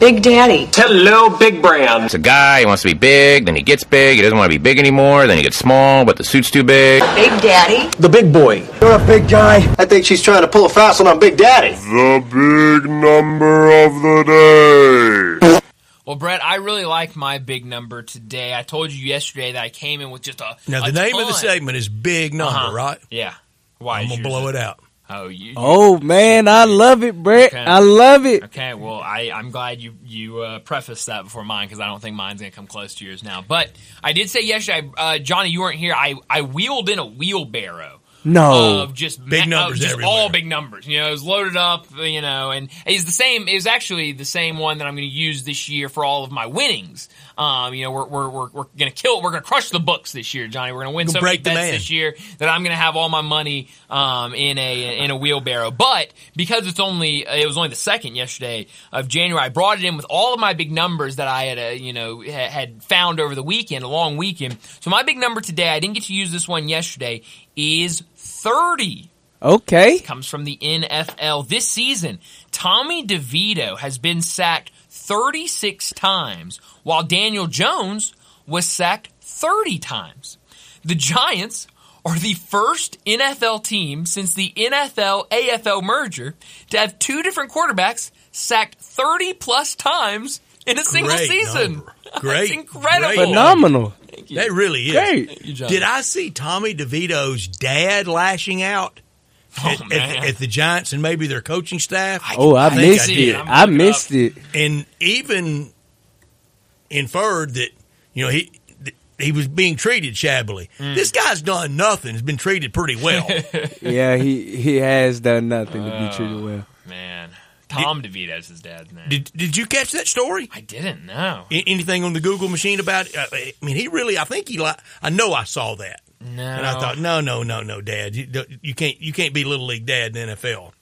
Big Daddy. Hello, Big Brand. It's a guy, he wants to be big, then he gets big, he doesn't want to be big anymore, then he gets small, but the suit's too big. Big Daddy. The big boy. You're a big guy. I think she's trying to pull a fast one on Big Daddy. The big number of the day. Well, Brett, I really like my big number today. I told you yesterday that I came in with just a. Now, a the name of the segment is Big Number, Uh-huh. right? Yeah. Why? I'm going to blow it out. Oh, you. Oh man, I love it, Brett. Okay. I love it. Okay, well, I, I'm glad you you uh, prefaced that before mine because I don't think mine's gonna come close to yours now. But I did say yesterday, uh, Johnny, you weren't here. I I wheeled in a wheelbarrow No. of just Big ma- numbers of just everywhere. all big numbers. You know, it was loaded up. You know, and it's the same. It was actually the same one that I'm going to use this year for all of my winnings. Um, you know, we're we're we're, we're going to kill. We're going to crush the books this year, Johnny. We're going to win Gonna so many bets man. this year that I'm going to have all my money um, in a in a wheelbarrow. But because it's only it was only the second yesterday of January, I brought it in with all of my big numbers that I had uh, you know ha- had found over the weekend, a long weekend. So my big number today, I didn't get to use this one yesterday, is thirty Okay. comes from the NFL. This season, Tommy DeVito has been sacked 36 times, while Daniel Jones was sacked 30 times. The Giants are the first NFL team since the NFL AFL merger to have two different quarterbacks sacked 30 plus times in a single Great season. number. Great. That's incredible. Great. Phenomenal. That really is. Great. you, John. Did I see Tommy DeVito's dad lashing out Oh, at, man. at, at the Giants and maybe their coaching staff? Oh, I, I think missed I it. I'm I looking missed up. it. and even inferred that you know he that he was being treated shabbily. Mm. This guy's done nothing. Has been treated pretty well. Yeah, he he has done nothing to be treated well. Man. Tom DeVito's his dad's name. did Did you catch that story? I didn't know. Anything on the Google machine about it? I I mean, he really. I think he. Li- I know I saw that, No. and I thought, no, no, no, no, Dad, you, you can't. You can't be little league dad in the NFL.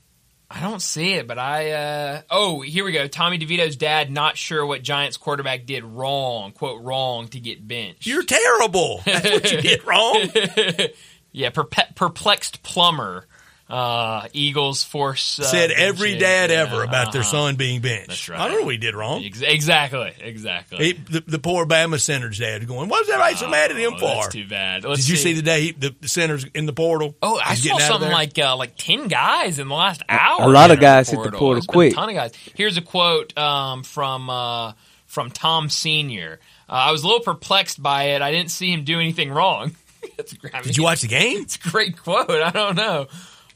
I don't see it, but I. Uh, oh, here we go. Tommy DeVito's dad not sure what Giants quarterback did wrong, quote wrong, to get benched. You're terrible. That's what you did wrong. yeah, perpe- perplexed plumber. Uh, Eagles force uh, Said every benching. dad Yeah, ever about their uh-huh. son being benched. That's right. I don't know what he did wrong. Ex- exactly, exactly. He, the, the poor Bama center's dad going, "What's everybody so mad at him Oh, for?" That's too bad. Let's Did you see the day he, the, the center's in the portal? Oh, I He's saw getting out of something like uh, like ten guys in the last hour. a lot of entered guys hit the portal There's been quick. A ton of guys. Here's a quote um, from uh, from Tom Senior. Uh, I was a little perplexed by it. I didn't see him do anything wrong. I mean, Did you watch the game? It's a great quote. I don't know.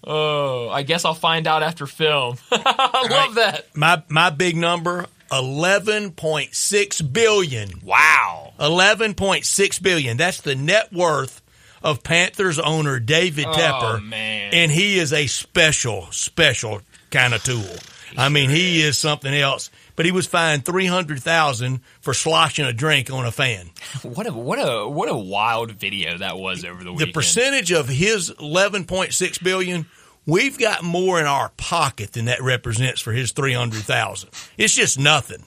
Oh, I guess I'll find out after film. I love that. My my big number, eleven point six billion. Wow. Eleven point six billion. That's the net worth of Panthers owner David Oh, Tepper, man. and he is a special, special kind of tool. I mean, he is something else. But he was fined three hundred thousand for sloshing a drink on a fan. What a what a what a wild video that was over the the weekend. percentage of his 11.6 billion we've got more in our pocket than that represents for his 300,000 it's just nothing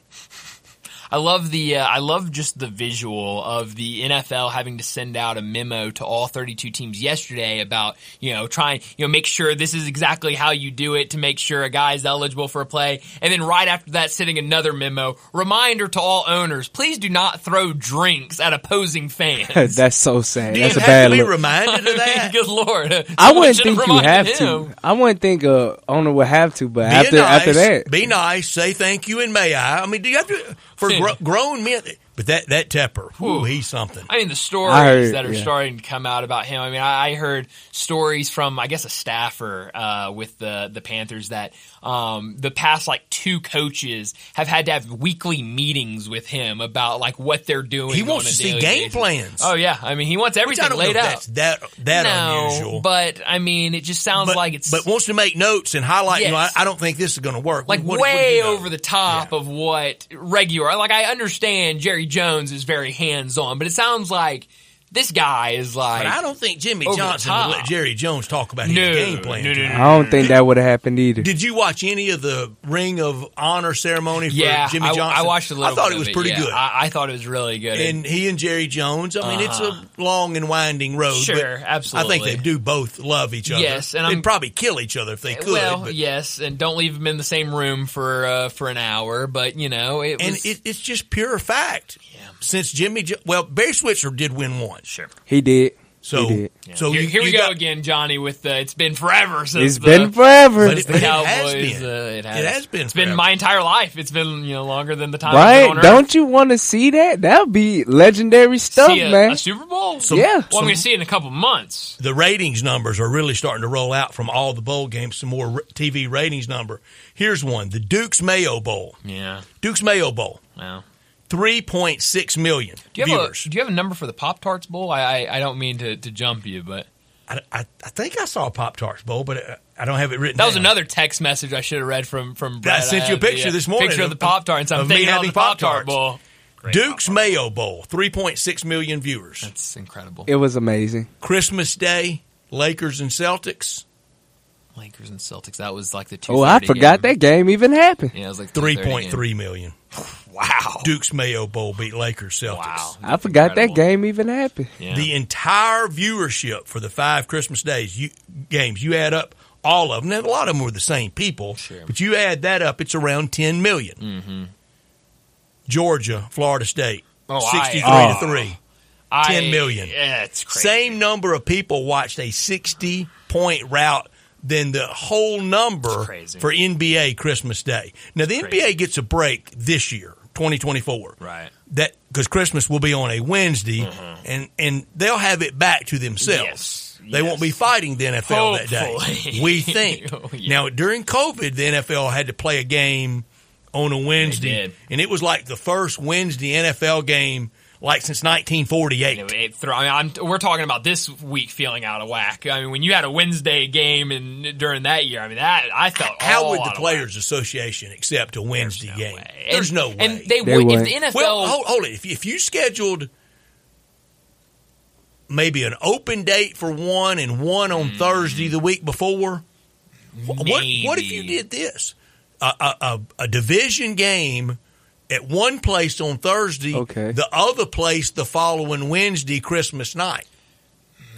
I love the uh, I love just the visual of the NFL having to send out a memo to all 32 teams yesterday about you know trying you know make sure this is exactly how you do it to make sure a guy is eligible for a play and then right after that sending another memo reminder to all owners please do not throw drinks at opposing fans. That's so sad. do That's you a have bad to be look. reminded of that Good lord! I wouldn't should have think you reminded have him. to. I wouldn't think a owner would have to, but be after nice, after that, be nice say thank you and may I I mean do you have to for gro- grown men But that that Tepper, whoo, he's something. I mean, the stories heard, that are yeah. starting to come out about him. I mean, I, I heard stories from, I guess, a staffer uh, with the the Panthers that um, the past like two coaches have had to have weekly meetings with him about like what they're doing. He wants to see game basis. plans. Oh yeah, I mean, he wants everything don't laid out. that's that that no, unusual. but I mean, it just sounds but, like it's but wants to make notes and highlight. You know, I, I don't think this is going to work. like What- what way you know? over the top of what regular. Like I understand Jerry Jones is very hands on, but it sounds like this guy is like. But I don't think Jimmy over the Johnson would let Jerry Jones talk about his No, game plan. no, no, no. I don't think that would have happened either. Did you watch any of the Ring of Honor ceremony for yeah, Jimmy I, Johnson? I watched a little. Bit. I thought bit it was of pretty yeah. good. I, I thought it was really good. and he and Jerry Jones. I mean, it's Uh-huh. a long and winding road. Sure, but absolutely. I think they do both love each other. Yes, and they'd I'm- probably kill each other if they could. well, but- yes, and don't leave them in the same room for uh, for an hour. But you know, it and was it, it's just pure fact since Jimmy, jo- well, Barry Switzer did win one. Sure, he did. So, he did. so here, you, here we go again, Johnny. With the, it's been forever since it's the, been forever. But it, the Cowboys, it has been. Uh, it, has. it has been. Been my entire life. It's been you know longer than the time. Right? Don't you want to see that? That'll be legendary stuff, a, man. A Super Bowl. So, yeah. Well, I'm going to see it in a couple months. The ratings numbers are really starting to roll out from all the bowl games. Some more TV ratings number. Here's one: the Duke's Mayo Bowl. Yeah. Duke's Mayo Bowl. Wow. 3.6 million do you viewers. Have a, do you have a number for the Pop Tarts Bowl? I, I, I don't mean to, to jump you, but I, I, I think I saw a Pop Tarts Bowl, but uh, I don't have it written. That down. was another text message I should have read from from. Brad. I sent you a uh, picture the, this uh, morning. Picture of, of the Pop Tarts. I'm thinking having Pop Tart Bowl. Duke's Pop-Tart. Mayo Bowl, 3.6 million viewers. That's incredible. It was amazing. Christmas Day, Lakers and Celtics. Lakers and Celtics. That was like the two. Oh, I forgot game. that game even happened. Yeah, it was like three point three million. Wow. Duke's Mayo Bowl beat Lakers Celtics. Wow. I forgot incredible. that game even happened. Yeah. The entire viewership for the five Christmas days you, games, you add up all of them. And a lot of them were the same people, Sure. but you add that up, it's around ten million. Mm-hmm. Georgia, Florida State, Oh, I- sixty-three Oh. to three. I- 10 million. Yeah, it's crazy. Same number of people watched a sixty-point route than the whole number for NBA Christmas Day. Now the NBA gets a break this year, twenty twenty-four. Right. That because Christmas will be on a Wednesday, and and they'll have it back to themselves. Yes. They won't be fighting the NFL that day. We think. Oh, yeah. Now during COVID, the NFL had to play a game on a Wednesday, and it was like the first Wednesday NFL game like since 1948. You know, it throw, I mean, I'm, we're talking about this week feeling out of whack. I mean, when you had a Wednesday game and during that year, I mean, that I felt How all would the of Players Association accept a Wednesday no game? way. There's and, no way. And they, They would if wouldn't. the NFL. well, hold, hold it. If, if you scheduled maybe an open date for one and one on hmm. Thursday the week before, wh- what what if you did this? A, a, a, a division game at one place on Thursday, Okay. the other place the following Wednesday, Christmas night,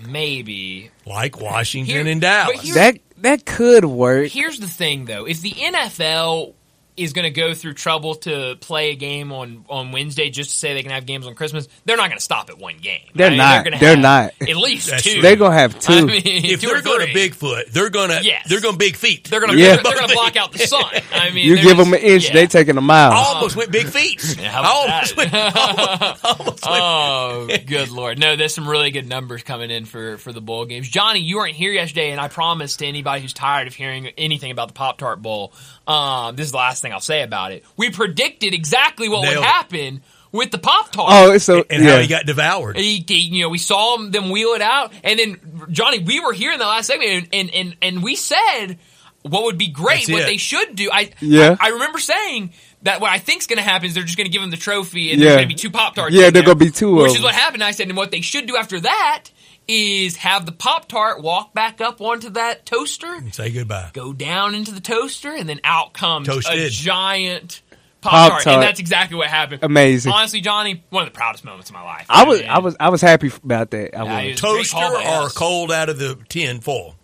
maybe. like Washington Here- and Dallas. That that could work. Here's the thing, though: if the NFL is going to go through trouble to play a game on on Wednesday just to say they can have games on Christmas, they're not going to stop at one game. They're I mean, not. gonna They're have not. At least That's two. true. They're gonna have two. I mean, if two they're going to three. Bigfoot, they're going to Yes. they're going to big feet. They're gonna Yeah. they're, they're gonna block out the sun. I mean, you give just- them an inch, yeah. they taking a mile. I almost went big feet. Yeah, how I almost went, that? almost went Oh, good lord! No, there's some really good numbers coming in for for the bowl games. Johnny, you weren't here yesterday, and I promised to anybody who's tired of hearing anything about the Pop Tart Bowl, um, this is the last thing I'll say about it. We predicted exactly what Nailed would it. happen with the Pop Tart. Oh, so and yeah. how he got devoured. He, he- you know, we saw them, them wheel it out, and then Johnny, we were here in the last segment, and and and, and we said what would be great, That's what it. they should do. I Yeah. I, I remember saying that what I think's going to happen is they're just going to give him the trophy, and Yeah. there's going to be two pop tarts. Yeah, in there there, gonna be two of which is them. what happened. I said, and what they should do after that is have the pop tart walk back up onto that toaster, Say goodbye. go down into the toaster, and then out comes a Toasted. giant. Pop tart, and that's exactly what happened. Amazing. Honestly, Johnny, one of the proudest moments of my life. I was mean, I was I was happy about that. I Yeah, was. he was- Great Toaster call or cold out of the tin foil?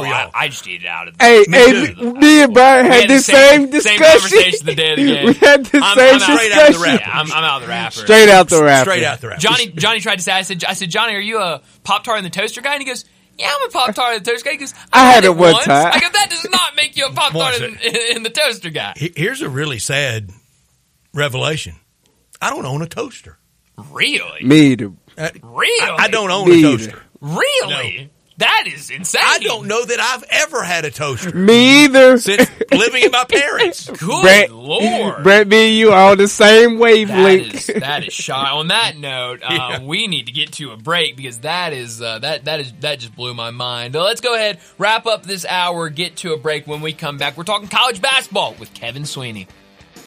Oh, for I, y'all. I just eat it out of the. Hey, Me hey, me, me and Brian had, had this the same- same, same discussion. conversation the day of the game. we had the I'm- same I'm out- straight out of the discussion. wrap. Yeah, I'm, I'm out of the wrapper. Straight out the wrapper. Straight out the wrap. Johnny Johnny tried to say I said I said Johnny, are you a Pop Tart in the toaster guy? And he goes, Yeah, I'm a Pop Tart in the toaster guy. He goes, I had it one once." time. I go, that does not make you a Pop Tart Once in, in, the toaster guy. Here's a really sad revelation. I don't own a toaster. Really? Me either. Uh, Really? I, I don't own Me a either. toaster. Really? That is insane. I don't know that I've ever had a toaster Me either. since living in my parents. Good Brett- lord. Brett, me and you are on the same That wavelength. is that is shy. On that note, uh, we need to get to a break because that is uh, that that is that just blew my mind. Uh, let's go ahead, wrap up this hour, get to a break. When we come back, we're talking college basketball with Kevin Sweeney.